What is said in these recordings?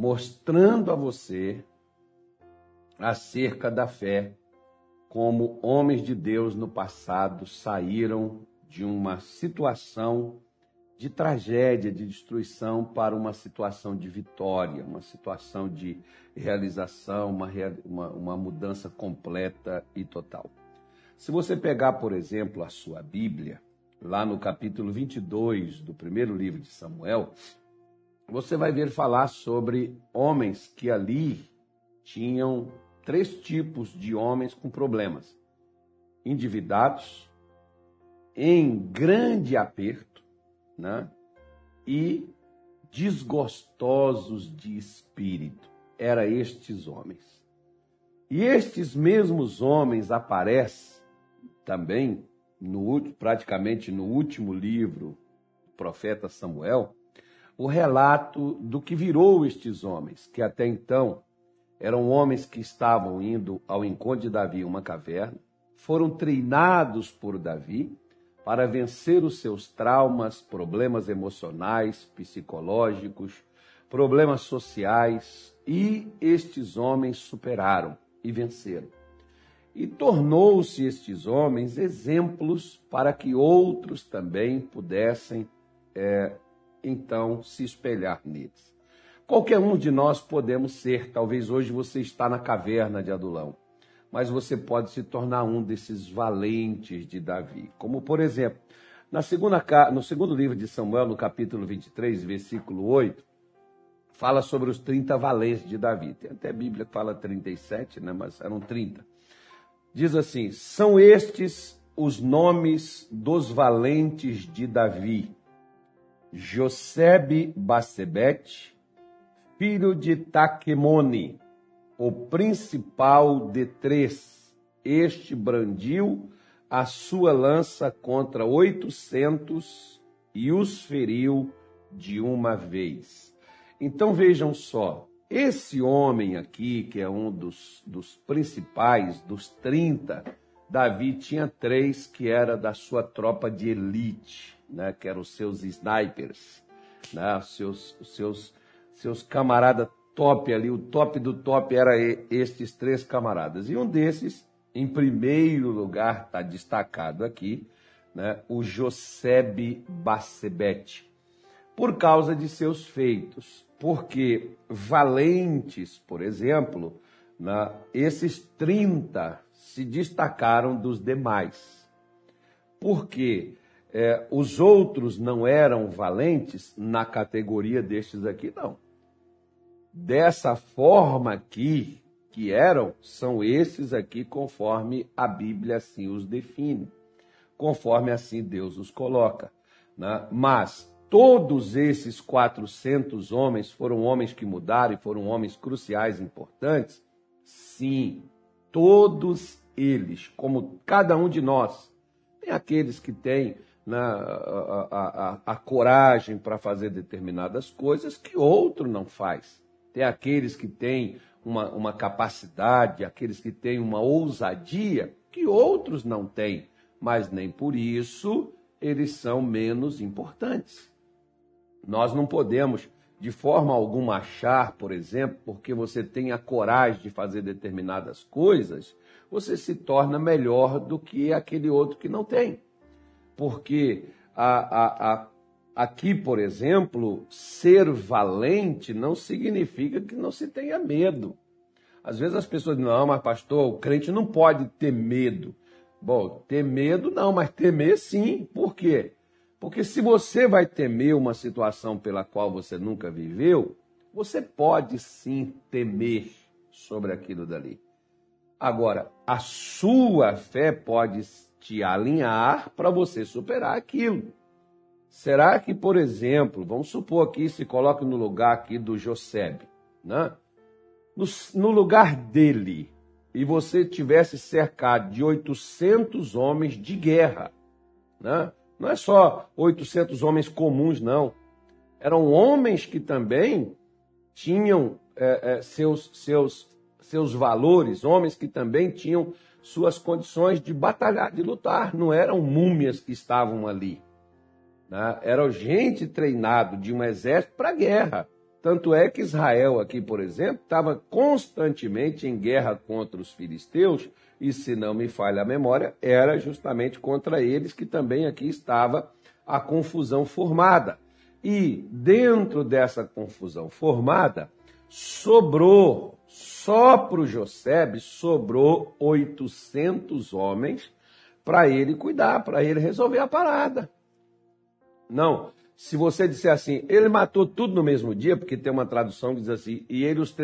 mostrando a você acerca da fé, como homens de Deus no passado saíram de uma situação de tragédia, de destruição, para uma situação de vitória, uma situação de realização, uma, uma, uma mudança completa e total. Se você pegar, por exemplo, a sua Bíblia, lá no capítulo 22 do primeiro livro de Samuel, você vai ver falar sobre homens que ali tinham três tipos de homens com problemas: endividados, em grande aperto, né? e desgostosos de espírito. Era estes homens. E estes mesmos homens aparecem também no praticamente no último livro do profeta Samuel, o relato do que virou estes homens, que até então eram homens que estavam indo ao encontro de Davi em uma caverna, foram treinados por Davi para vencer os seus traumas, problemas emocionais, psicológicos, problemas sociais, e estes homens superaram e venceram. E tornou-se estes homens exemplos para que outros também pudessem, é, então, se espelhar neles. Qualquer um de nós podemos ser, talvez hoje você está na caverna de Adulão, mas você pode se tornar um desses valentes de Davi. Como, por exemplo, na segunda, no segundo livro de Samuel, no capítulo 23, versículo 8, fala sobre os 30 valentes de Davi. Tem até a Bíblia que fala 37, né, mas eram 30. Diz assim: são estes os nomes dos valentes de Davi: Josebe Basebete, filho de Taquemone, o principal de três. Este brandiu a sua lança contra oitocentos e os feriu de uma vez. Então vejam só, esse homem aqui, que é um dos, dos principais, dos 30, Davi tinha três que era da sua tropa de elite, né, que eram os seus snipers, né, os seus, os seus seus camaradas top ali, o top do top era estes três camaradas. E um desses, em primeiro lugar, está destacado aqui, né, o Josebe Bacebete, por causa de seus feitos. Porque valentes, por exemplo, né, esses 30 se destacaram dos demais. Porque é, os outros não eram valentes na categoria destes aqui, não dessa forma aqui, que eram, são esses aqui conforme a Bíblia assim os define, conforme assim Deus os coloca. Né? Mas todos esses 400 homens foram homens que mudaram e foram homens cruciais, importantes? Sim, todos eles, como cada um de nós. Tem aqueles que têm né, a, a, a, a coragem para fazer determinadas coisas que outro não faz. Tem aqueles que têm uma, uma capacidade, aqueles que têm uma ousadia que outros não têm, mas nem por isso eles são menos importantes. Nós não podemos, de forma alguma, achar, por exemplo, porque você tem a coragem de fazer determinadas coisas, você se torna melhor do que aquele outro que não tem. Porque a, a, a Aqui, por exemplo, ser valente não significa que não se tenha medo. Às vezes as pessoas dizem, não, mas pastor, o crente não pode ter medo. Bom, ter medo não, mas temer sim. Por quê? Porque se você vai temer uma situação pela qual você nunca viveu, você pode sim temer sobre aquilo dali. Agora, a sua fé pode te alinhar para você superar aquilo. Será que, por exemplo, vamos supor aqui, se coloque no lugar aqui do Josebe, né? No, no lugar dele, e você tivesse cercado de 800 homens de guerra, né? Não é só 800 homens comuns, não. Eram homens que também tinham é, é, seus, seus, seus valores, homens que também tinham suas condições de batalhar, de lutar. Não eram múmias que estavam ali. Né? Era gente treinado de um exército para guerra. Tanto é que Israel aqui, por exemplo, estava constantemente em guerra contra os filisteus, e se não me falha a memória, era justamente contra eles que também aqui estava a confusão formada. E dentro dessa confusão formada, sobrou, só para o José, sobrou 800 homens para ele cuidar, para ele resolver a parada. Não, se você disser assim, ele matou tudo no mesmo dia, porque tem uma tradução que diz assim, e ele os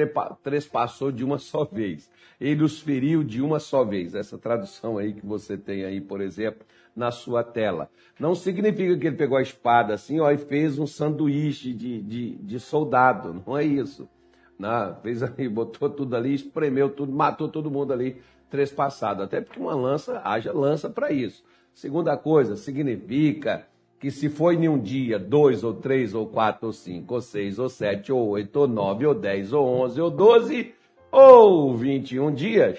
trespassou de uma só vez. Ele os feriu de uma só vez. Essa tradução aí que você tem aí, por exemplo, na sua tela. Não significa que ele pegou a espada assim, ó, e fez um sanduíche de, de, de soldado. Não é isso. Né? fez ali, botou tudo ali, espremeu tudo, matou todo mundo ali, trespassado. Até porque uma lança, haja lança para isso. Segunda coisa, significa que se foi em um dia, dois, ou três, ou quatro, ou cinco, ou seis, ou sete, ou oito, ou nove, ou dez, ou onze, ou doze, ou vinte e um dias,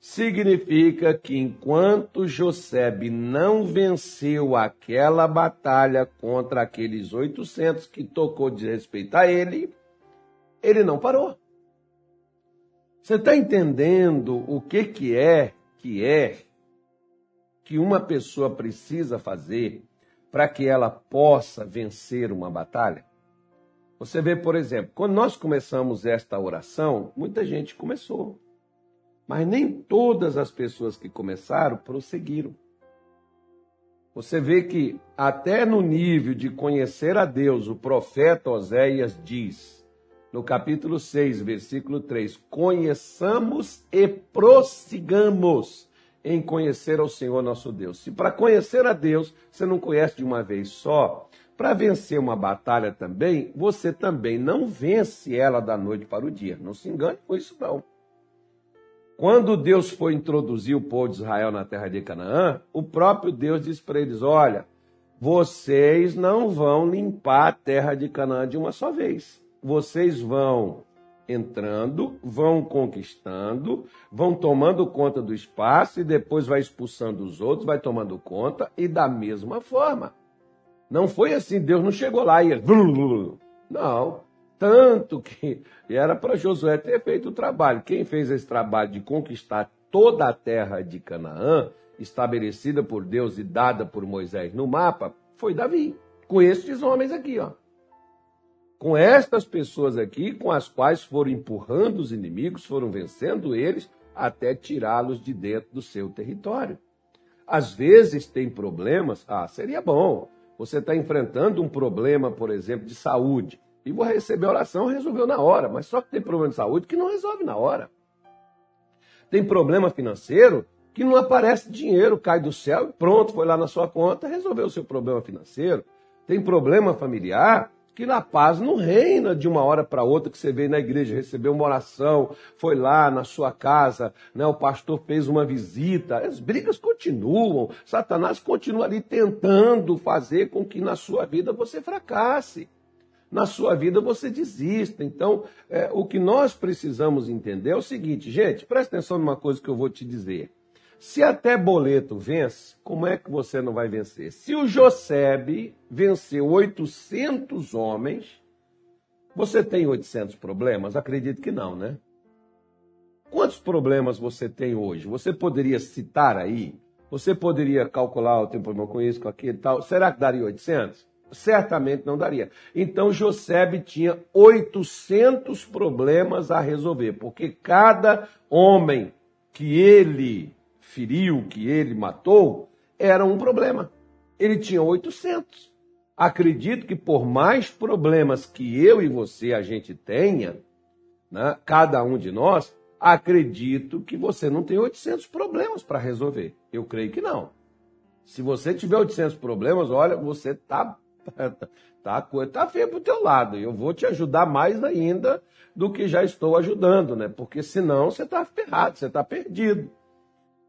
significa que enquanto Josebe não venceu aquela batalha contra aqueles 800 que tocou de respeitar ele, ele não parou. Você está entendendo o que, que é que é que uma pessoa precisa fazer para que ela possa vencer uma batalha? Você vê, por exemplo, quando nós começamos esta oração, muita gente começou. Mas nem todas as pessoas que começaram prosseguiram. Você vê que até no nível de conhecer a Deus, o profeta Oséias diz, no capítulo 6, versículo 3, conheçamos e prossigamos em conhecer ao Senhor nosso Deus. Se para conhecer a Deus você não conhece de uma vez só, para vencer uma batalha também, você também não vence ela da noite para o dia. Não se engane com isso não. Quando Deus foi introduzir o povo de Israel na terra de Canaã, o próprio Deus disse para eles: Olha, vocês não vão limpar a terra de Canaã de uma só vez. Vocês vão entrando, vão conquistando, vão tomando conta do espaço e depois vai expulsando os outros, vai tomando conta e da mesma forma. Não foi assim, Deus não chegou lá e. Não, tanto que era para Josué ter feito o trabalho. Quem fez esse trabalho de conquistar toda a terra de Canaã, estabelecida por Deus e dada por Moisés no mapa, foi Davi. Com estes homens aqui, ó com estas pessoas aqui, com as quais foram empurrando os inimigos, foram vencendo eles até tirá-los de dentro do seu território. Às vezes tem problemas, ah, seria bom. Você está enfrentando um problema, por exemplo, de saúde, e vou receber oração, resolveu na hora, mas só que tem problema de saúde que não resolve na hora. Tem problema financeiro que não aparece dinheiro, cai do céu e pronto, foi lá na sua conta, resolveu o seu problema financeiro. Tem problema familiar que na paz não reina de uma hora para outra que você veio na igreja, recebeu uma oração, foi lá na sua casa, né, o pastor fez uma visita, as brigas continuam, Satanás continua ali tentando fazer com que na sua vida você fracasse, na sua vida você desista. Então, é, o que nós precisamos entender é o seguinte, gente, presta atenção numa coisa que eu vou te dizer. Se até boleto vence, como é que você não vai vencer? Se o Josebe venceu 800 homens, você tem 800 problemas? Acredito que não, né? Quantos problemas você tem hoje? Você poderia citar aí? Você poderia calcular, o tempo problema com isso, com aquilo e tal. Será que daria 800? Certamente não daria. Então Josebe tinha 800 problemas a resolver, porque cada homem que ele feriu, que ele matou, era um problema. Ele tinha 800. Acredito que por mais problemas que eu e você a gente tenha, né, cada um de nós, acredito que você não tem 800 problemas para resolver. Eu creio que não. Se você tiver 800 problemas, olha, você tá tá coisa tá feia pro teu lado. Eu vou te ajudar mais ainda do que já estou ajudando, né? Porque senão você tá ferrado, você tá perdido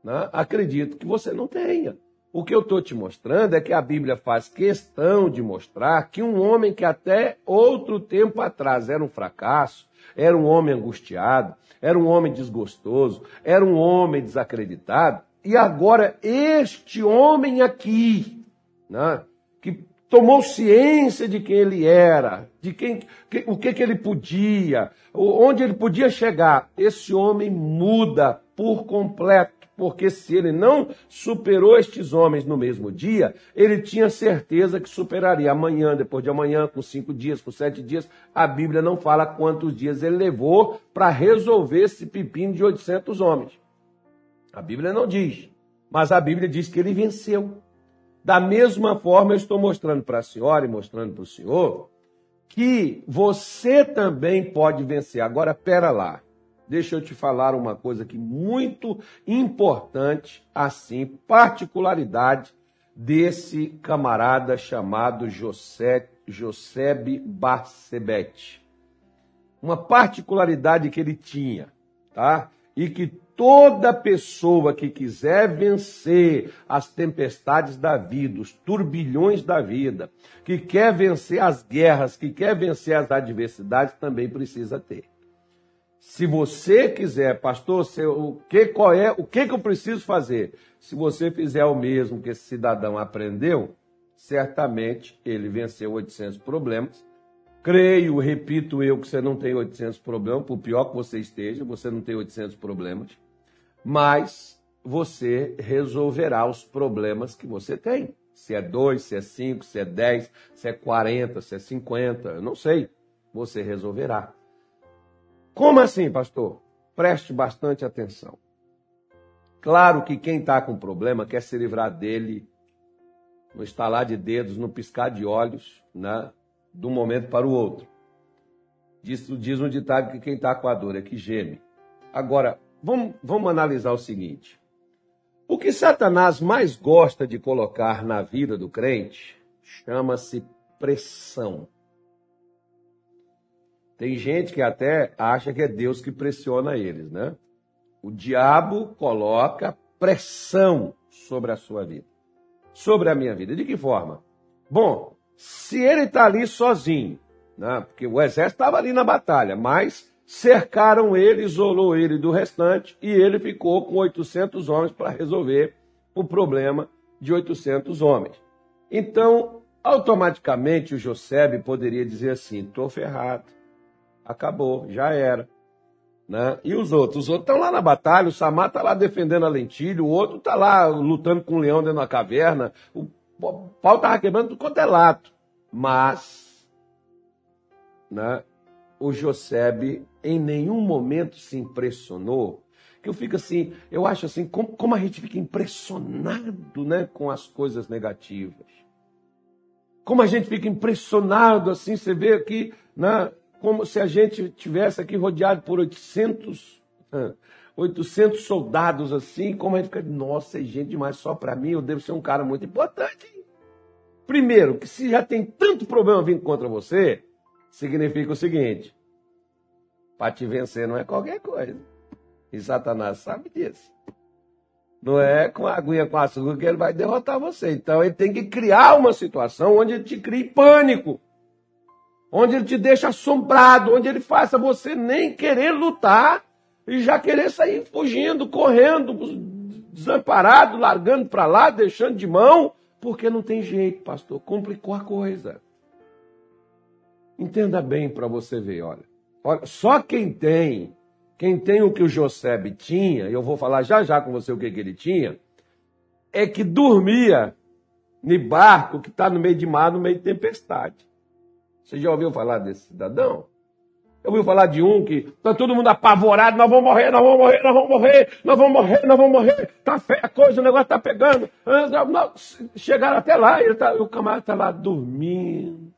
né? acredito que você não tenha. O que eu estou te mostrando é que a Bíblia faz questão de mostrar que um homem que até outro tempo atrás era um fracasso, era um homem angustiado, era um homem desgostoso, era um homem desacreditado, e agora este homem aqui, né, que tomou ciência de quem ele era, de quem, que, o que, que ele podia, onde ele podia chegar. Esse homem muda por completo, porque se ele não superou estes homens no mesmo dia, ele tinha certeza que superaria amanhã, depois de amanhã, com cinco dias, com sete dias. A Bíblia não fala quantos dias ele levou para resolver esse pepino de 800 homens. A Bíblia não diz, mas a Bíblia diz que ele venceu. Da mesma forma, eu estou mostrando para a senhora e mostrando para o senhor que você também pode vencer. Agora, pera lá. Deixa eu te falar uma coisa aqui muito importante, assim, particularidade desse camarada chamado José, Josebe Barcebete. Uma particularidade que ele tinha, tá? E que toda pessoa que quiser vencer as tempestades da vida, os turbilhões da vida, que quer vencer as guerras, que quer vencer as adversidades, também precisa ter. Se você quiser, pastor, o que qual é, o que, que eu preciso fazer? Se você fizer o mesmo que esse cidadão aprendeu, certamente ele venceu 800 problemas Creio, repito eu, que você não tem 800 problemas, por pior que você esteja, você não tem 800 problemas mas você resolverá os problemas que você tem. Se é 2, se é 5, se é 10, se é 40, se é 50, eu não sei. Você resolverá. Como assim, pastor? Preste bastante atenção. Claro que quem está com problema quer se livrar dele no estalar de dedos, no piscar de olhos, né? de um momento para o outro. Diz, diz um ditado que quem está com a dor é que geme. Agora, Vamos, vamos analisar o seguinte. O que Satanás mais gosta de colocar na vida do crente chama-se pressão. Tem gente que até acha que é Deus que pressiona eles, né? O diabo coloca pressão sobre a sua vida, sobre a minha vida. De que forma? Bom, se ele está ali sozinho, né? porque o exército estava ali na batalha, mas cercaram ele, isolou ele do restante e ele ficou com 800 homens para resolver o problema de 800 homens. Então, automaticamente o Josebe poderia dizer assim: estou ferrado, acabou, já era. Né? E os outros? Os outros estão lá na batalha, o Samar está lá defendendo a lentilha, o outro está lá lutando com o leão dentro da caverna, o pau estava quebrando tudo quanto é lato. Mas, né, o Josebe em nenhum momento se impressionou. Que eu fico assim, eu acho assim, como, como a gente fica impressionado né, com as coisas negativas. Como a gente fica impressionado assim, você vê aqui, né, como se a gente tivesse aqui rodeado por 800, 800 soldados assim, como a gente fica, nossa, é gente demais só para mim, eu devo ser um cara muito importante. Primeiro, que se já tem tanto problema vindo contra você, significa o seguinte: para te vencer não é qualquer coisa. E Satanás sabe disso. Não é com a aguinha com açúcar que ele vai derrotar você. Então ele tem que criar uma situação onde ele te crie pânico. Onde ele te deixa assombrado, onde ele faça você nem querer lutar e já querer sair fugindo, correndo, desamparado, largando para lá, deixando de mão, porque não tem jeito, pastor. Complicou a coisa. Entenda bem para você ver, olha. olha. Só quem tem, quem tem o que o Josebe tinha, e eu vou falar já já com você o que, que ele tinha, é que dormia no barco que está no meio de mar, no meio de tempestade. Você já ouviu falar desse cidadão? Eu ouvi falar de um que está todo mundo apavorado, nós vamos morrer, nós vamos morrer, nós vamos morrer, nós vamos morrer, nós vamos morrer, está feia a coisa, o negócio está pegando. Chegaram até lá, ele tá, o camarada está lá dormindo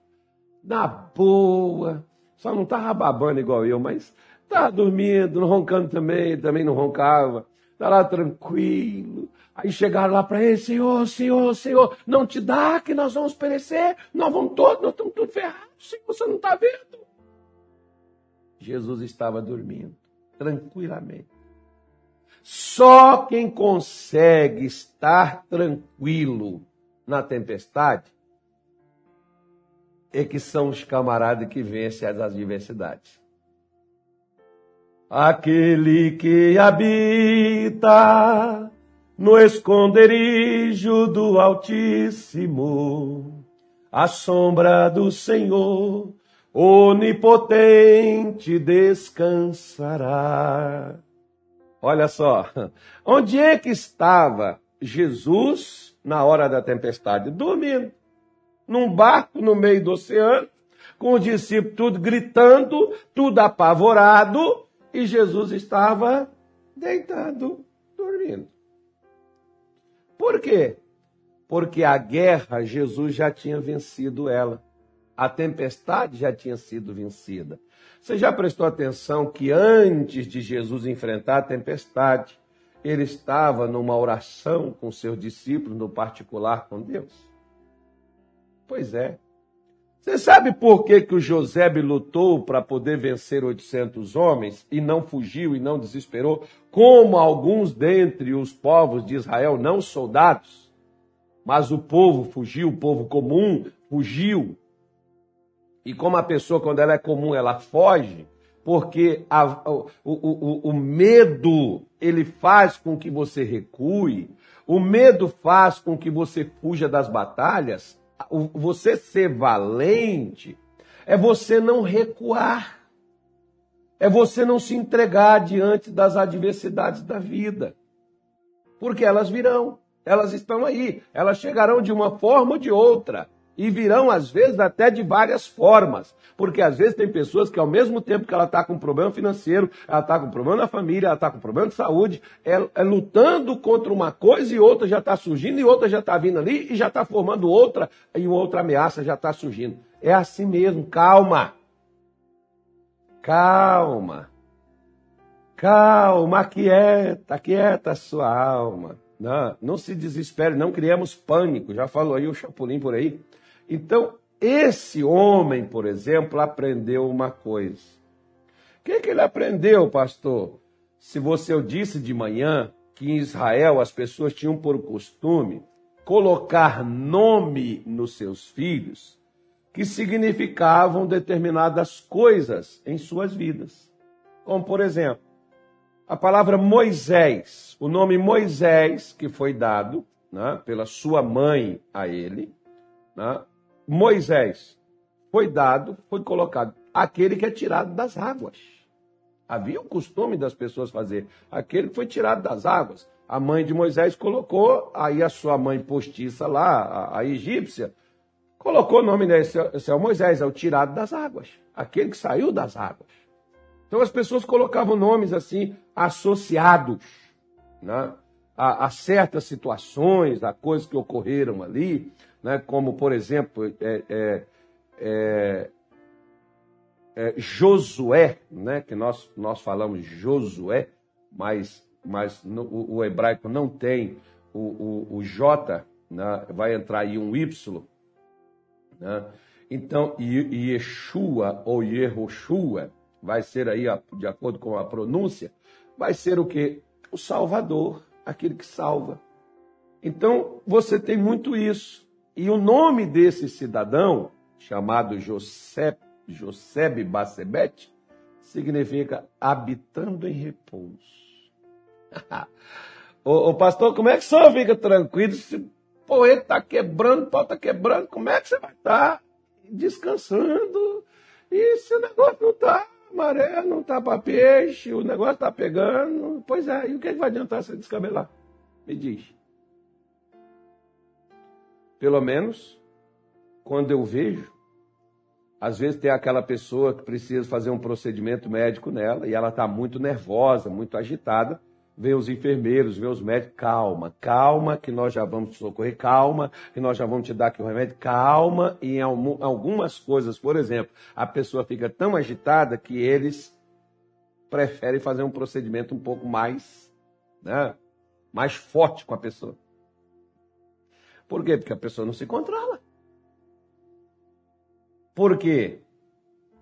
na boa. Só não estava babando igual eu, mas estava dormindo, roncando também, também não roncava. Estava lá tranquilo. Aí chegaram lá para ele, Senhor, Senhor, Senhor, não te dá que nós vamos perecer, nós vamos todos, nós estamos todos ferrados, Senhor, você não está vendo. Jesus estava dormindo, tranquilamente. Só quem consegue estar tranquilo na tempestade é que são os camaradas que vencem as adversidades. Aquele que habita no esconderijo do Altíssimo, a sombra do Senhor onipotente descansará. Olha só, onde é que estava Jesus na hora da tempestade? Dormindo. Num barco no meio do oceano, com os discípulos tudo gritando, tudo apavorado, e Jesus estava deitado, dormindo. Por quê? Porque a guerra, Jesus já tinha vencido ela. A tempestade já tinha sido vencida. Você já prestou atenção que antes de Jesus enfrentar a tempestade, ele estava numa oração com seus discípulos, no particular com Deus? Pois é. Você sabe por que, que o José lutou para poder vencer 800 homens e não fugiu e não desesperou, como alguns dentre os povos de Israel, não soldados, mas o povo fugiu, o povo comum fugiu. E como a pessoa, quando ela é comum, ela foge, porque a, o, o, o medo ele faz com que você recue, o medo faz com que você fuja das batalhas. Você ser valente é você não recuar, é você não se entregar diante das adversidades da vida, porque elas virão, elas estão aí, elas chegarão de uma forma ou de outra. E virão, às vezes, até de várias formas. Porque às vezes tem pessoas que, ao mesmo tempo que ela está com um problema financeiro, ela está com um problema na família, ela está com um problema de saúde, é, é lutando contra uma coisa e outra já está surgindo, e outra já está vindo ali, e já está formando outra, e outra ameaça já está surgindo. É assim mesmo, calma. Calma. Calma, quieta, quieta a sua alma. Não, não se desespere, não criemos pânico. Já falou aí o Chapolin por aí. Então, esse homem, por exemplo, aprendeu uma coisa. O que, que ele aprendeu, pastor? Se você eu disse de manhã que em Israel as pessoas tinham por costume colocar nome nos seus filhos que significavam determinadas coisas em suas vidas. Como, por exemplo, a palavra Moisés, o nome Moisés que foi dado né, pela sua mãe a ele, né, Moisés foi dado, foi colocado aquele que é tirado das águas. Havia o costume das pessoas fazer aquele que foi tirado das águas. A mãe de Moisés colocou, aí a sua mãe postiça lá, a, a egípcia, colocou o nome desse, esse é o Moisés, é o tirado das águas, aquele que saiu das águas. Então as pessoas colocavam nomes assim associados né, a, a certas situações, a coisas que ocorreram ali né, como, por exemplo, é, é, é, é, Josué, né, que nós, nós falamos Josué, mas, mas no, o, o, hebraico não tem o, o, o J, né, vai entrar aí um Y. Né? Então, Yeshua ou Yehoshua, vai ser aí, de acordo com a pronúncia, vai ser o que? O Salvador, aquele que salva. Então, você tem muito isso. E o nome desse cidadão, chamado José, Bacebete, significa habitando em repouso. ô, pastor, como é que o senhor fica tranquilo se o ele está quebrando, o pau está quebrando, como é que você vai estar tá descansando? E se o negócio não está, maré não está para peixe, o negócio está pegando, pois é, e o que, é que vai adiantar você descabelar? Me diz. Pelo menos, quando eu vejo, às vezes tem aquela pessoa que precisa fazer um procedimento médico nela e ela está muito nervosa, muito agitada. Vem os enfermeiros, vem os médicos, calma, calma, que nós já vamos te socorrer, calma, que nós já vamos te dar aqui o remédio, calma. E em algumas coisas, por exemplo, a pessoa fica tão agitada que eles preferem fazer um procedimento um pouco mais, né, mais forte com a pessoa. Por quê? Porque a pessoa não se controla. Porque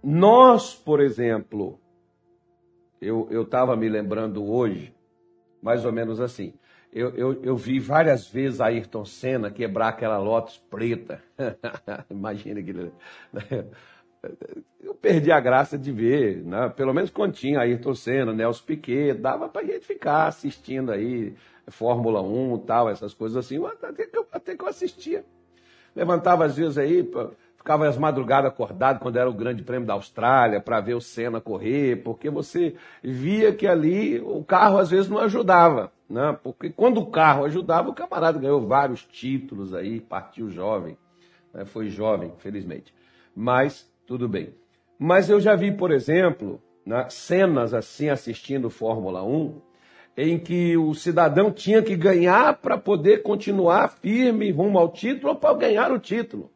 nós, por exemplo, eu estava me lembrando hoje, mais ou menos assim. Eu, eu, eu, vi várias vezes a Ayrton Senna quebrar aquela Lotus preta. Imagina aquilo. Eu perdi a graça de ver, né? pelo menos quando tinha Ayrton Senna, Nelson Piquet, dava para a gente ficar assistindo aí Fórmula 1 tal, essas coisas assim, até que eu, até que eu assistia. Levantava às vezes aí, ficava as madrugadas acordado quando era o Grande Prêmio da Austrália para ver o Senna correr, porque você via que ali o carro às vezes não ajudava, né? Porque quando o carro ajudava, o camarada ganhou vários títulos aí, partiu jovem, né? foi jovem, felizmente. Mas tudo bem. Mas eu já vi, por exemplo, né, cenas assim assistindo Fórmula 1, em que o cidadão tinha que ganhar para poder continuar firme rumo ao título ou para ganhar o título.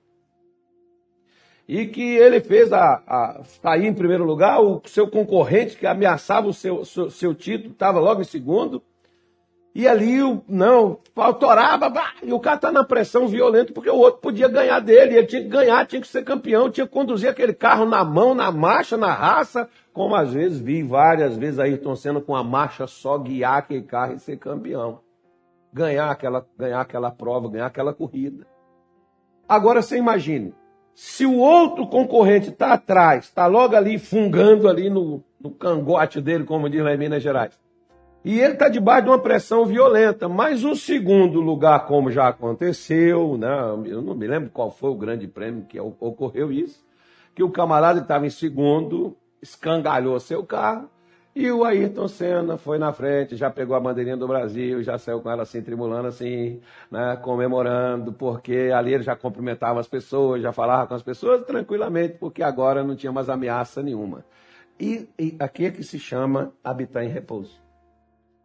E que ele fez a, a sair em primeiro lugar, o seu concorrente que ameaçava o seu, seu, seu título estava logo em segundo. E ali, não, autorava, e o cara está na pressão violenta, porque o outro podia ganhar dele, ele tinha que ganhar, tinha que ser campeão, tinha que conduzir aquele carro na mão, na marcha, na raça, como às vezes vi várias vezes Ayrton Senna com a marcha só guiar aquele carro e ser campeão. Ganhar aquela, ganhar aquela prova, ganhar aquela corrida. Agora você imagine, se o outro concorrente está atrás, está logo ali fungando ali no, no cangote dele, como diz lá em Minas Gerais, e ele está debaixo de uma pressão violenta. Mas o segundo lugar, como já aconteceu, né? eu não me lembro qual foi o grande prêmio que ocorreu isso, que o camarada estava em segundo, escangalhou seu carro, e o Ayrton Senna foi na frente, já pegou a bandeirinha do Brasil, já saiu com ela assim, tribulando assim, né, comemorando, porque ali ele já cumprimentava as pessoas, já falava com as pessoas tranquilamente, porque agora não tinha mais ameaça nenhuma. E, e aqui é que se chama habitar em repouso.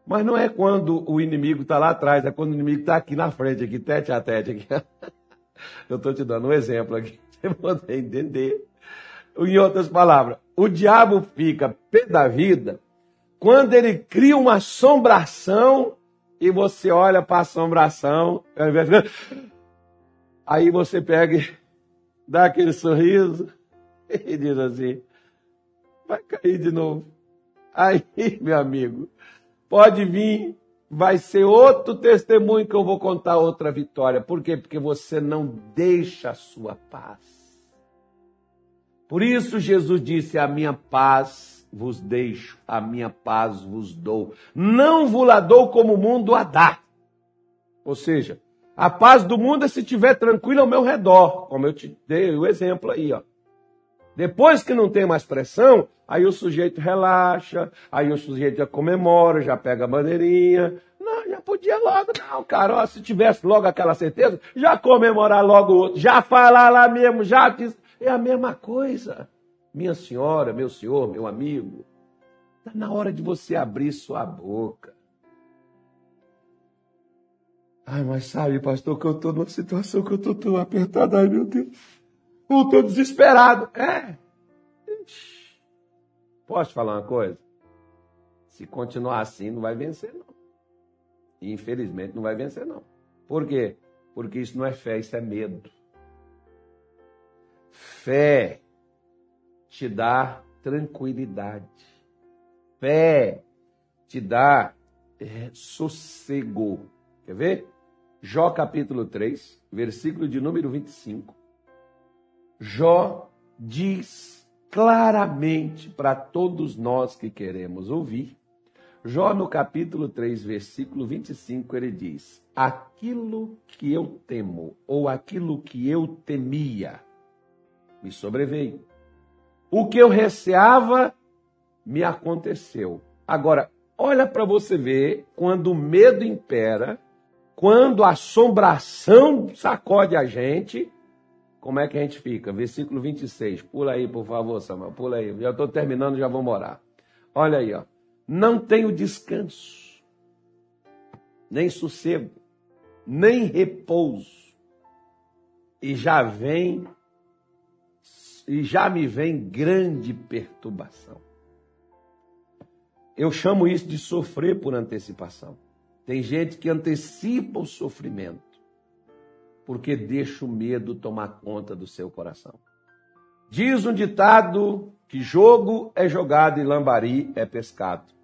Mas não é quando o inimigo está lá atrás, é quando o inimigo está aqui na frente, aqui, tete a tete. Aqui. Eu estou te dando um exemplo aqui, você poder entender. Em outras palavras, o diabo fica pé da vida quando ele cria uma assombração e você olha para a assombração, aí você pega dá aquele sorriso e diz assim: vai cair de novo. Aí, meu amigo, Pode vir, vai ser outro testemunho que eu vou contar outra vitória. Por quê? Porque você não deixa a sua paz. Por isso Jesus disse: A minha paz vos deixo, a minha paz vos dou. Não vos la dou como o mundo a dá. Ou seja, a paz do mundo é se estiver tranquilo ao meu redor, como eu te dei o exemplo aí, ó. Depois que não tem mais pressão, aí o sujeito relaxa, aí o sujeito já comemora, já pega a bandeirinha. Não, já podia logo, não, cara. Ó, se tivesse logo aquela certeza, já comemorar logo o outro, já falar lá mesmo, já diz. É a mesma coisa. Minha senhora, meu senhor, meu amigo, está na hora de você abrir sua boca. Ai, mas sabe, pastor, que eu estou numa situação que eu estou tão apertado, ai meu Deus. Eu estou desesperado. É. Posso falar uma coisa? Se continuar assim, não vai vencer, não. E, infelizmente, não vai vencer, não. Por quê? Porque isso não é fé, isso é medo. Fé te dá tranquilidade. Fé te dá é, sossego. Quer ver? Jó capítulo 3, versículo de número 25. Jó diz claramente para todos nós que queremos ouvir. Jó, no capítulo 3, versículo 25, ele diz: Aquilo que eu temo, ou aquilo que eu temia, me sobreveio. O que eu receava, me aconteceu. Agora, olha para você ver quando o medo impera, quando a assombração sacode a gente, como é que a gente fica? Versículo 26. Pula aí, por favor, Samuel. Pula aí. Já estou terminando, já vou morar. Olha aí, ó. Não tenho descanso, nem sossego, nem repouso. E já vem, e já me vem grande perturbação. Eu chamo isso de sofrer por antecipação. Tem gente que antecipa o sofrimento porque deixa o medo tomar conta do seu coração. Diz um ditado que jogo é jogado e lambari é pescado.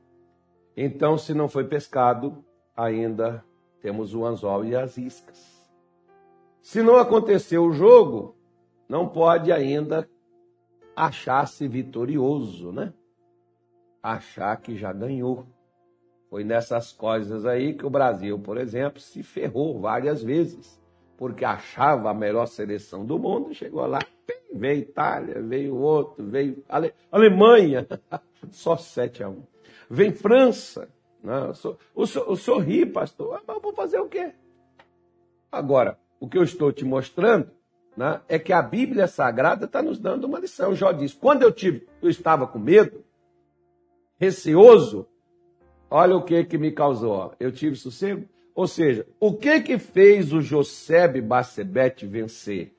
Então, se não foi pescado, ainda temos o anzol e as iscas. Se não aconteceu o jogo, não pode ainda achar-se vitorioso, né? Achar que já ganhou. Foi nessas coisas aí que o Brasil, por exemplo, se ferrou várias vezes porque achava a melhor seleção do mundo, chegou lá, veio Itália, veio outro, veio Ale... Alemanha, só 7 a 1. Vem França, não, o, senhor, o senhor ri, pastor, ah, mas eu vou fazer o quê? Agora, o que eu estou te mostrando né, é que a Bíblia Sagrada está nos dando uma lição. Jó diz: quando eu, tive, eu estava com medo, receoso, olha o que que me causou. Eu tive sossego. Ou seja, o que que fez o Josebe Bacebete vencer?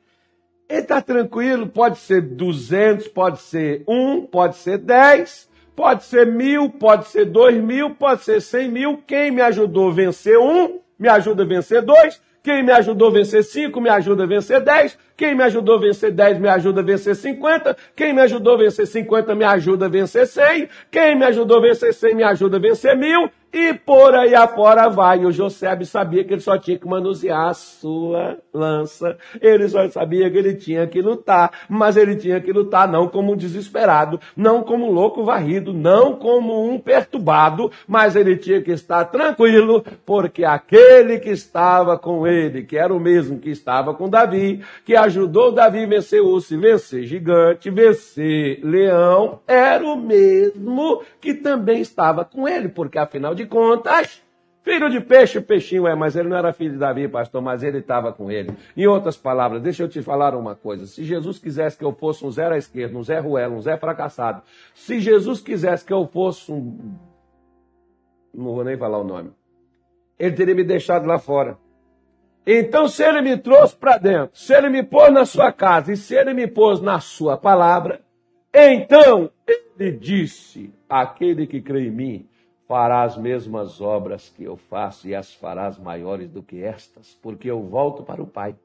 Ele está tranquilo, pode ser 200, pode ser um, pode ser 10, pode ser mil, pode ser dois mil, pode ser cem mil. Quem me ajudou a vencer um, me ajuda a vencer dois. Quem me ajudou a vencer cinco, me ajuda a vencer dez. Quem me ajudou a vencer 10 me ajuda a vencer 50. Quem me ajudou a vencer 50 me ajuda a vencer 100. Quem me ajudou a vencer 100 me ajuda a vencer mil. E por aí afora vai. O José sabia que ele só tinha que manusear a sua lança. Ele só sabia que ele tinha que lutar. Mas ele tinha que lutar não como um desesperado, não como um louco varrido, não como um perturbado, mas ele tinha que estar tranquilo, porque aquele que estava com ele, que era o mesmo que estava com Davi, que ajudou Davi a vencer urso, vencer gigante, vencer leão, era o mesmo que também estava com ele, porque afinal de contas, filho de peixe, peixinho é, mas ele não era filho de Davi, pastor, mas ele estava com ele. Em outras palavras, deixa eu te falar uma coisa. Se Jesus quisesse que eu fosse um Zé à esquerda, um Zé Ruelo, um Zé fracassado, se Jesus quisesse que eu fosse um. Não vou nem falar o nome. Ele teria me deixado lá fora. Então, se ele me trouxe para dentro, se ele me pôs na sua casa e se ele me pôs na sua palavra, então ele disse: aquele que crê em mim fará as mesmas obras que eu faço e as farás maiores do que estas, porque eu volto para o Pai,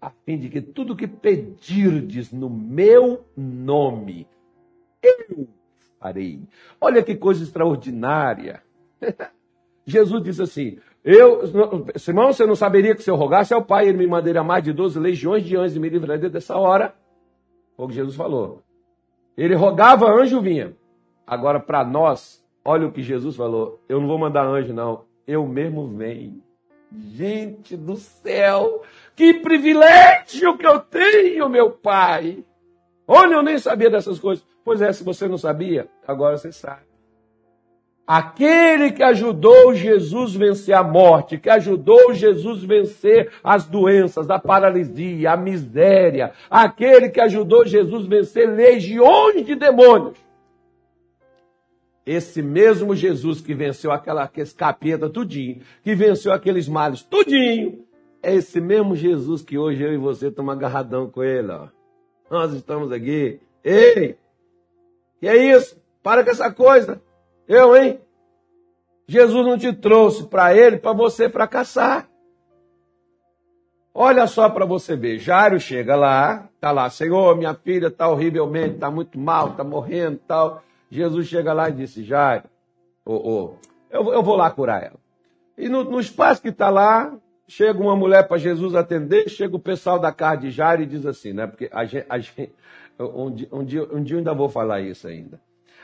a fim de que tudo que pedirdes no meu nome, eu farei. Olha que coisa extraordinária. Jesus disse assim: eu, Simão, você não saberia que se eu rogasse ao Pai, ele me mandaria mais de 12 legiões de anjos e me livraria dessa hora. Foi o que Jesus falou. Ele rogava, anjo vinha. Agora, para nós, olha o que Jesus falou. Eu não vou mandar anjo, não. Eu mesmo venho. Gente do céu, que privilégio que eu tenho, meu Pai. Olha, eu nem sabia dessas coisas. Pois é, se você não sabia, agora você sabe. Aquele que ajudou Jesus vencer a morte, que ajudou Jesus vencer as doenças, a paralisia, a miséria, aquele que ajudou Jesus vencer legiões de demônios. Esse mesmo Jesus que venceu aquela, capeta tudinho, que venceu aqueles males tudinho, é esse mesmo Jesus que hoje eu e você estamos agarradão com ele. Ó. Nós estamos aqui. Ei! Que é isso? Para com essa coisa. Eu, hein? Jesus não te trouxe para ele para você fracassar. Olha só para você ver. Jairo chega lá, tá lá, Senhor, minha filha está horrivelmente, está muito mal, está morrendo tal. Jesus chega lá e disse, Jairo, oh, oh, eu, eu vou lá curar ela. E no, no espaço que está lá, chega uma mulher para Jesus atender, chega o pessoal da casa de Jairo e diz assim, né? Porque a gente, a gente um, dia, um, dia, um dia eu ainda vou falar isso ainda.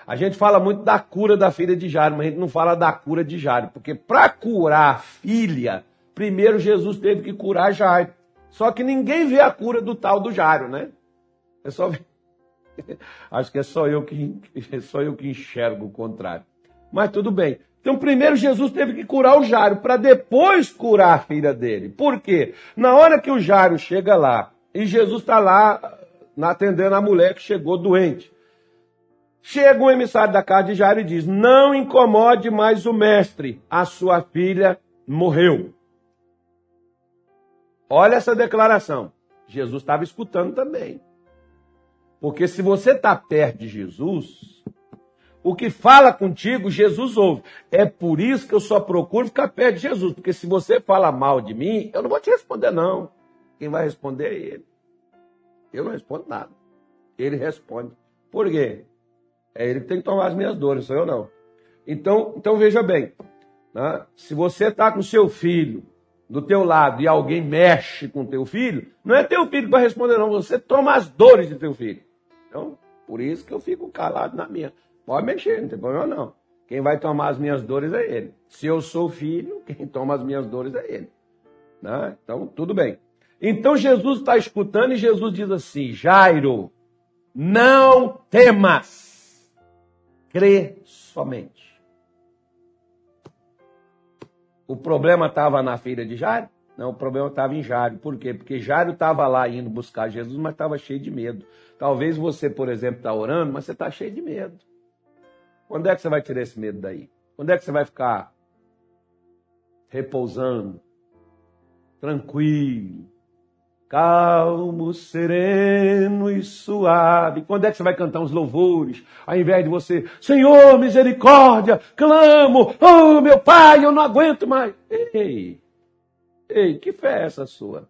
A gente fala muito da cura da filha de Jairo, mas a gente não fala da cura de Jairo, porque para curar a filha, primeiro Jesus teve que curar Jairo. Só que ninguém vê a cura do tal do Jairo, né? É só Acho que é só eu que é só eu que enxergo o contrário. Mas tudo bem. Então, primeiro Jesus teve que curar o Jairo para depois curar a filha dele. Por quê? Na hora que o Jairo chega lá e Jesus está lá atendendo a mulher que chegou doente. Chega um emissário da casa de Jairo e diz: Não incomode mais o mestre, a sua filha morreu. Olha essa declaração. Jesus estava escutando também. Porque se você está perto de Jesus, o que fala contigo, Jesus ouve. É por isso que eu só procuro ficar perto de Jesus. Porque se você fala mal de mim, eu não vou te responder, não. Quem vai responder é ele. Eu não respondo nada. Ele responde. Por quê? É ele que tem que tomar as minhas dores, sou eu não. Então, então veja bem, né? se você está com seu filho do teu lado e alguém mexe com teu filho, não é teu filho que vai responder não, você toma as dores de teu filho. Então, por isso que eu fico calado na minha. Pode mexer, não tem problema não. Quem vai tomar as minhas dores é ele. Se eu sou filho, quem toma as minhas dores é ele. Né? Então, tudo bem. Então Jesus está escutando e Jesus diz assim: Jairo, não temas, crê somente. O problema estava na filha de Jairo? Não, o problema estava em Jairo. Por quê? Porque Jairo estava lá indo buscar Jesus, mas estava cheio de medo. Talvez você, por exemplo, está orando, mas você está cheio de medo. Quando é que você vai tirar esse medo daí? Quando é que você vai ficar repousando, tranquilo, calmo, sereno e suave. Quando é que você vai cantar uns louvores? Ao invés de você, Senhor, misericórdia, clamo, oh meu pai, eu não aguento mais. Ei, ei, que fé é essa sua?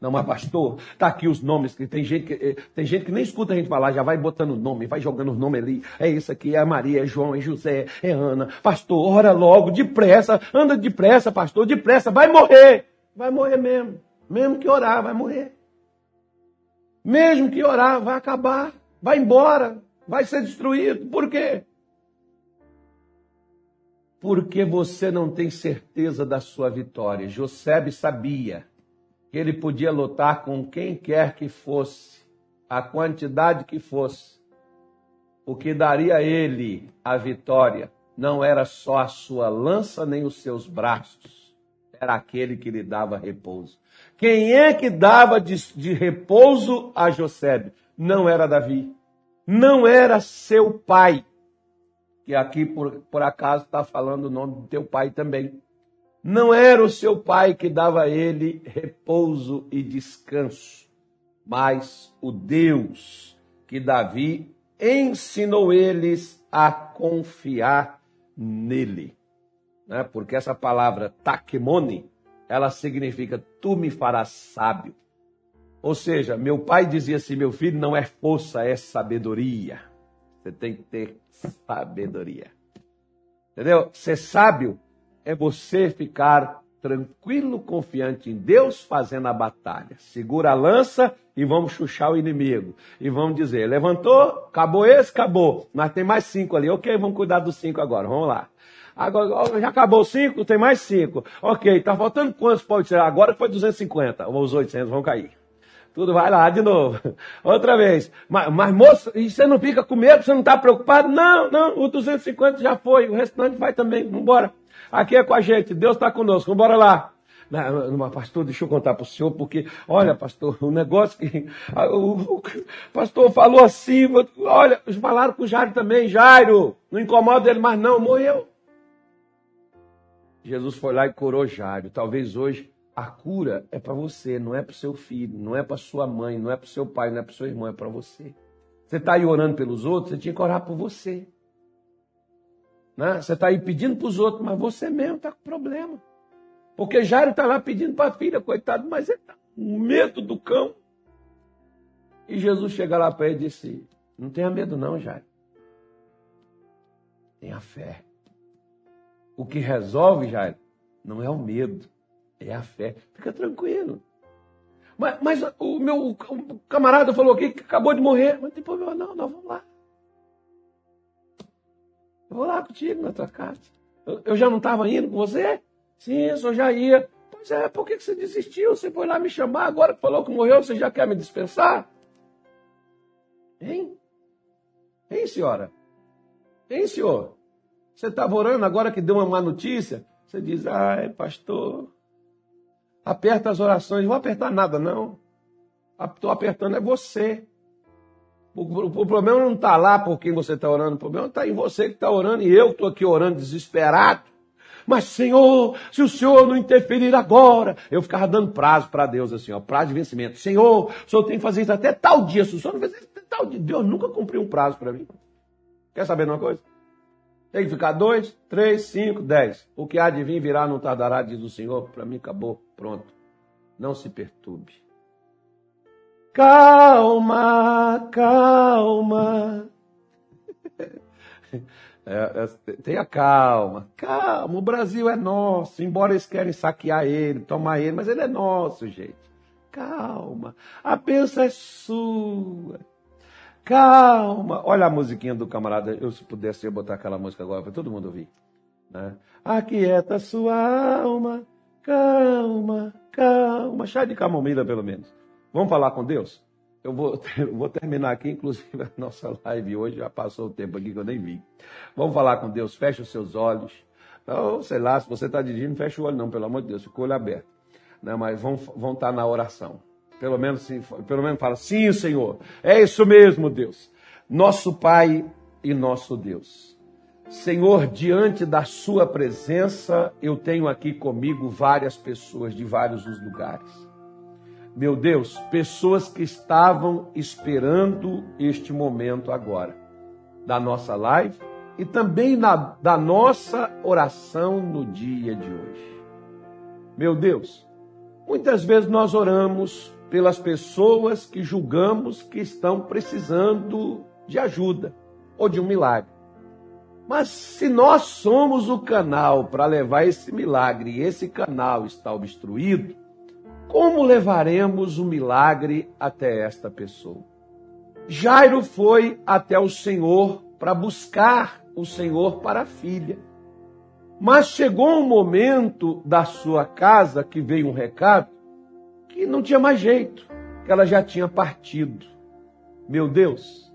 Não, mas pastor, tá aqui os nomes, que tem gente que, eh, tem gente que nem escuta a gente falar, já vai botando o nome, vai jogando os nomes ali. É isso aqui, é Maria, é João, é José, é Ana. Pastor, ora logo, depressa, anda depressa, pastor, depressa, vai morrer. Vai morrer mesmo. Mesmo que orar, vai morrer. Mesmo que orar, vai acabar, vai embora, vai ser destruído. Por quê? Porque você não tem certeza da sua vitória. José sabia que ele podia lutar com quem quer que fosse, a quantidade que fosse. O que daria a ele a vitória não era só a sua lança nem os seus braços, era aquele que lhe dava repouso. Quem é que dava de, de repouso a José? Não era Davi, não era seu pai, que aqui por, por acaso está falando o nome do teu pai também. Não era o seu pai que dava a ele repouso e descanso, mas o Deus que Davi ensinou eles a confiar nele. Né? Porque essa palavra takemone, ela significa tu me farás sábio. Ou seja, meu pai dizia assim: meu filho não é força, é sabedoria. Você tem que ter sabedoria. Entendeu? Ser sábio é você ficar tranquilo, confiante em Deus, fazendo a batalha. Segura a lança e vamos chuchar o inimigo. E vamos dizer: levantou, acabou esse, acabou. Mas tem mais cinco ali. Ok, vamos cuidar dos cinco agora. Vamos lá. Agora, já acabou cinco, tem mais cinco. Ok, tá faltando quantos pode ser? Agora foi 250. Ou os 800 vão cair. Tudo vai lá de novo. Outra vez. Mas, mas moço, e você não fica com medo? Você não está preocupado? Não, não, o 250 já foi. O restante vai também. Vamos embora. Aqui é com a gente, Deus está conosco, bora lá. Não, pastor, deixa eu contar para o senhor, porque, olha, pastor, o negócio que. O, o pastor falou assim, olha, falaram com o Jairo também, Jairo, não incomoda ele mais, não, morreu. Jesus foi lá e curou Jairo. Talvez hoje a cura é para você, não é para seu filho, não é para sua mãe, não é para seu pai, não é para seu irmão, é para você. Você está aí orando pelos outros, você tinha que orar por você. Né? Você está aí pedindo para os outros, mas você mesmo está com problema. Porque Jairo está lá pedindo para a filha, coitado, mas ele está com medo do cão. E Jesus chega lá para ele e disse: Não tenha medo, não, Jairo. Tenha fé. O que resolve, Jairo, não é o medo, é a fé. Fica tranquilo. Mas, mas o meu camarada falou aqui que acabou de morrer. Mas não, não, vamos lá. Eu vou lá contigo na tua casa. Eu, eu já não estava indo com você? Sim, eu só já ia. Pois é, por que você desistiu? Você foi lá me chamar, agora que falou que morreu, você já quer me dispensar? Hein? Hein, senhora? Hein, senhor? Você estava orando agora que deu uma má notícia? Você diz, ai, pastor, aperta as orações. Não vou apertar nada, não. Estou apertando é você. O, o, problema não está lá por quem você está orando, o problema está em você que está orando e eu estou aqui orando desesperado. Mas, Senhor, se o Senhor não interferir agora, eu ficava dando prazo para Deus, assim, ó, prazo de vencimento. Senhor, o Senhor tem que fazer isso até tal dia. Se o Senhor não fizer isso até tal dia, Deus nunca cumpriu um prazo para mim. Quer saber de uma coisa? Tem que ficar dois, três, cinco, dez. O que há de vir virá, não tardará, diz o Senhor. Para mim acabou, pronto. Não se perturbe. Calma, calma. É, é, tenha calma, calma. O Brasil é nosso, embora eles querem saquear ele, tomar ele, mas ele é nosso, gente. Calma, a bênção é sua. Calma. Olha a musiquinha do camarada. Eu, se pudesse, eu botar aquela música agora para todo mundo ouvir. Né? Aquieta sua alma, Calma, calma, chá de camomila pelo menos. Vamos falar com Deus? Eu vou, eu vou terminar aqui, inclusive a nossa live hoje já passou o tempo aqui que eu nem vi. Vamos falar com Deus, feche os seus olhos. Ou sei lá, se você está dirigindo, feche o olho não, pelo amor de Deus, fica o olho aberto. Não, mas vão estar tá na oração. Pelo menos, pelo menos fala, sim, Senhor. É isso mesmo, Deus. Nosso Pai e nosso Deus. Senhor, diante da Sua presença, eu tenho aqui comigo várias pessoas de vários lugares. Meu Deus, pessoas que estavam esperando este momento agora, da nossa live e também na, da nossa oração no dia de hoje. Meu Deus, muitas vezes nós oramos pelas pessoas que julgamos que estão precisando de ajuda ou de um milagre. Mas se nós somos o canal para levar esse milagre e esse canal está obstruído, como levaremos o milagre até esta pessoa? Jairo foi até o Senhor para buscar o Senhor para a filha. Mas chegou um momento da sua casa que veio um recado que não tinha mais jeito, que ela já tinha partido. Meu Deus,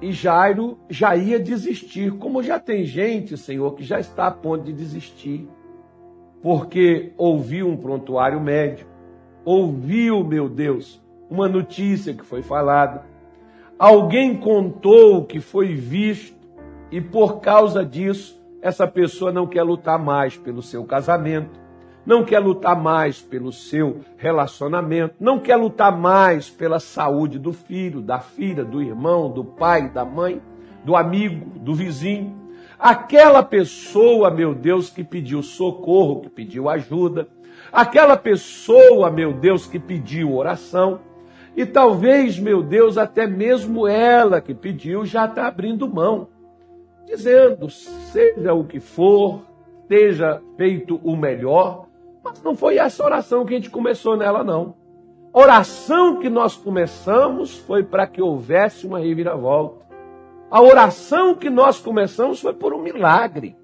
e Jairo já ia desistir, como já tem gente, Senhor, que já está a ponto de desistir, porque ouviu um prontuário médico, ouviu, meu Deus, uma notícia que foi falada, alguém contou o que foi visto, e por causa disso, essa pessoa não quer lutar mais pelo seu casamento, não quer lutar mais pelo seu relacionamento, não quer lutar mais pela saúde do filho, da filha, do irmão, do pai, da mãe, do amigo, do vizinho. Aquela pessoa, meu Deus, que pediu socorro, que pediu ajuda, aquela pessoa, meu Deus, que pediu oração, e talvez, meu Deus, até mesmo ela que pediu já está abrindo mão, dizendo: seja o que for, esteja feito o melhor, mas não foi essa oração que a gente começou nela, não. A oração que nós começamos foi para que houvesse uma reviravolta. A oração que nós começamos foi por um milagre.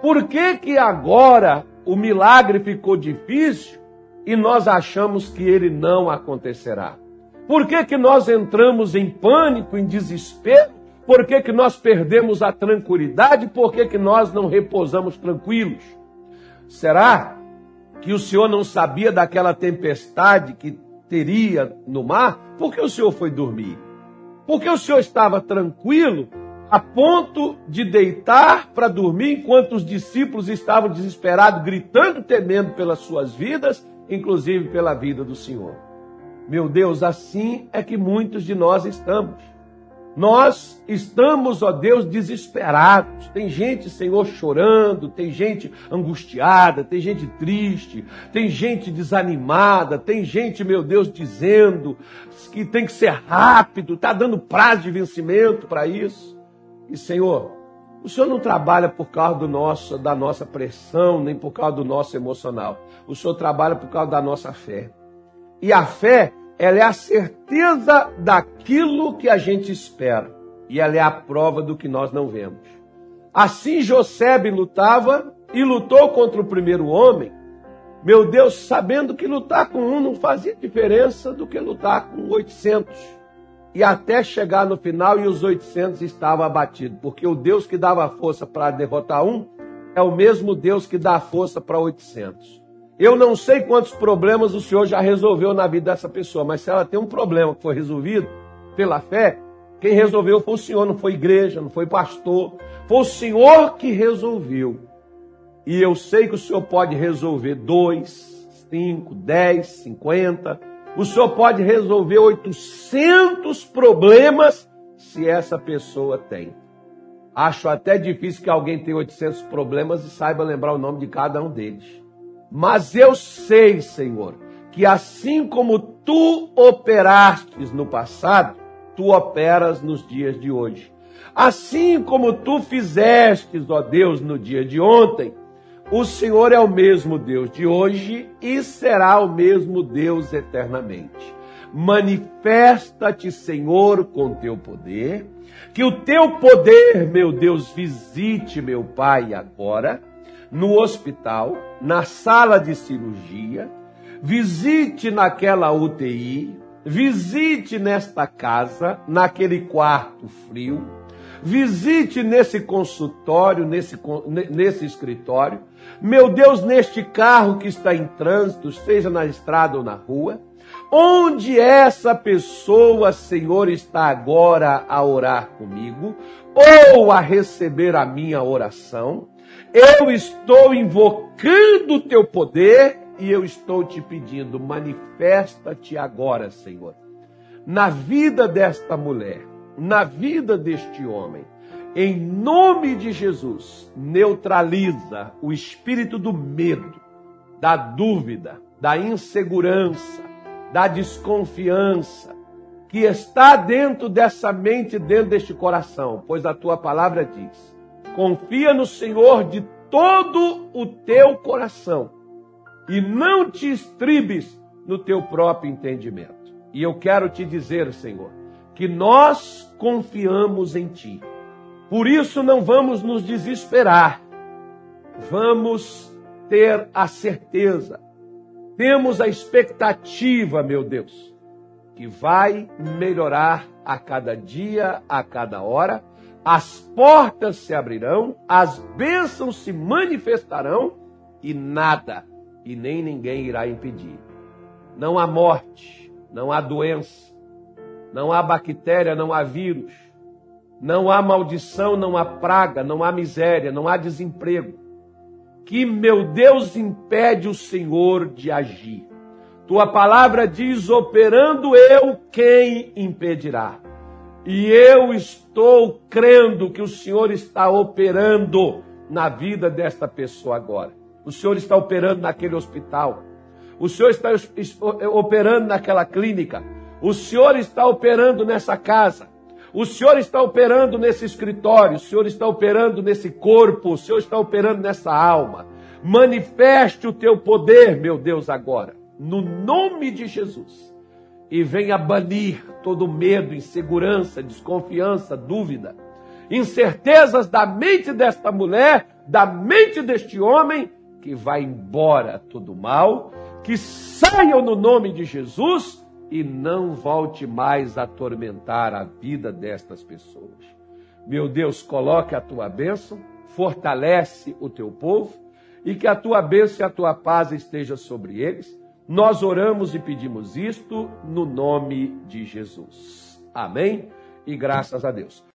Por que, que agora o milagre ficou difícil e nós achamos que ele não acontecerá? Por que, que nós entramos em pânico, em desespero? Por que, que nós perdemos a tranquilidade? Por que, que nós não repousamos tranquilos? Será que o Senhor não sabia daquela tempestade que teria no mar, por que o Senhor foi dormir? Porque o Senhor estava tranquilo a ponto de deitar para dormir enquanto os discípulos estavam desesperados, gritando, temendo pelas suas vidas, inclusive pela vida do Senhor. Meu Deus, assim é que muitos de nós estamos. Nós estamos, ó Deus, desesperados. Tem gente, Senhor, chorando, tem gente angustiada, tem gente triste, tem gente desanimada, tem gente, meu Deus, dizendo que tem que ser rápido, está dando prazo de vencimento para isso. E, Senhor, o Senhor não trabalha por causa do nosso, da nossa pressão, nem por causa do nosso emocional. O Senhor trabalha por causa da nossa fé. E a fé ela é a certeza daquilo que a gente espera. E ela é a prova do que nós não vemos. Assim José lutava e lutou contra o primeiro homem. Meu Deus, sabendo que lutar com um não fazia diferença do que lutar com 800. E até chegar no final e os 800 estavam abatidos. Porque o Deus que dava força para derrotar um é o mesmo Deus que dá força para 800. Eu não sei quantos problemas o Senhor já resolveu na vida dessa pessoa, mas se ela tem um problema que foi resolvido pela fé, quem resolveu foi o Senhor, não foi igreja, não foi pastor, foi o Senhor que resolveu. E eu sei que o Senhor pode resolver dois, cinco, dez, cinquenta. O Senhor pode resolver 800 problemas se essa pessoa tem. Acho até difícil que alguém tenha 800 problemas e saiba lembrar o nome de cada um deles. Mas eu sei, Senhor, que assim como tu operastes no passado, tu operas nos dias de hoje. Assim como tu fizestes, ó Deus, no dia de ontem, o Senhor é o mesmo Deus de hoje e será o mesmo Deus eternamente. Manifesta-te, Senhor, com teu poder, que o teu poder, meu Deus, visite meu Pai agora no hospital, na sala de cirurgia, visite naquela UTI, visite nesta casa, naquele quarto frio, visite nesse consultório, nesse, nesse escritório, meu Deus, neste carro que está em trânsito, seja na estrada ou na rua, onde essa pessoa, Senhor, está agora a orar comigo, ou a receber a minha oração, eu estou invocando o teu poder e eu estou te pedindo, manifesta-te agora, Senhor, na vida desta mulher, na vida deste homem. Em nome de Jesus, neutraliza o espírito do medo, da dúvida, da insegurança, da desconfiança que está dentro dessa mente, dentro deste coração, pois a tua palavra diz: Confia no Senhor de todo o teu coração e não te estribes no teu próprio entendimento. E eu quero te dizer, Senhor, que nós confiamos em ti. Por isso não vamos nos desesperar. Vamos ter a certeza, temos a expectativa, meu Deus, que vai melhorar a cada dia, a cada hora as portas se abrirão, as bênçãos se manifestarão e nada e nem ninguém irá impedir. Não há morte, não há doença, não há bactéria, não há vírus, não há maldição, não há praga, não há miséria, não há desemprego. Que meu Deus impede o Senhor de agir. Tua palavra diz: operando eu, quem impedirá? E eu estou crendo que o Senhor está operando na vida desta pessoa agora. O Senhor está operando naquele hospital. O Senhor está operando naquela clínica. O Senhor está operando nessa casa. O Senhor está operando nesse escritório. O Senhor está operando nesse corpo. O Senhor está operando nessa alma. Manifeste o teu poder, meu Deus, agora. No nome de Jesus e venha banir todo medo, insegurança, desconfiança, dúvida, incertezas da mente desta mulher, da mente deste homem, que vai embora todo mal, que saiam no nome de Jesus e não volte mais a atormentar a vida destas pessoas. Meu Deus, coloque a tua bênção, fortalece o teu povo e que a tua bênção e a tua paz esteja sobre eles nós oramos e pedimos isto no nome de Jesus. Amém? E graças a Deus.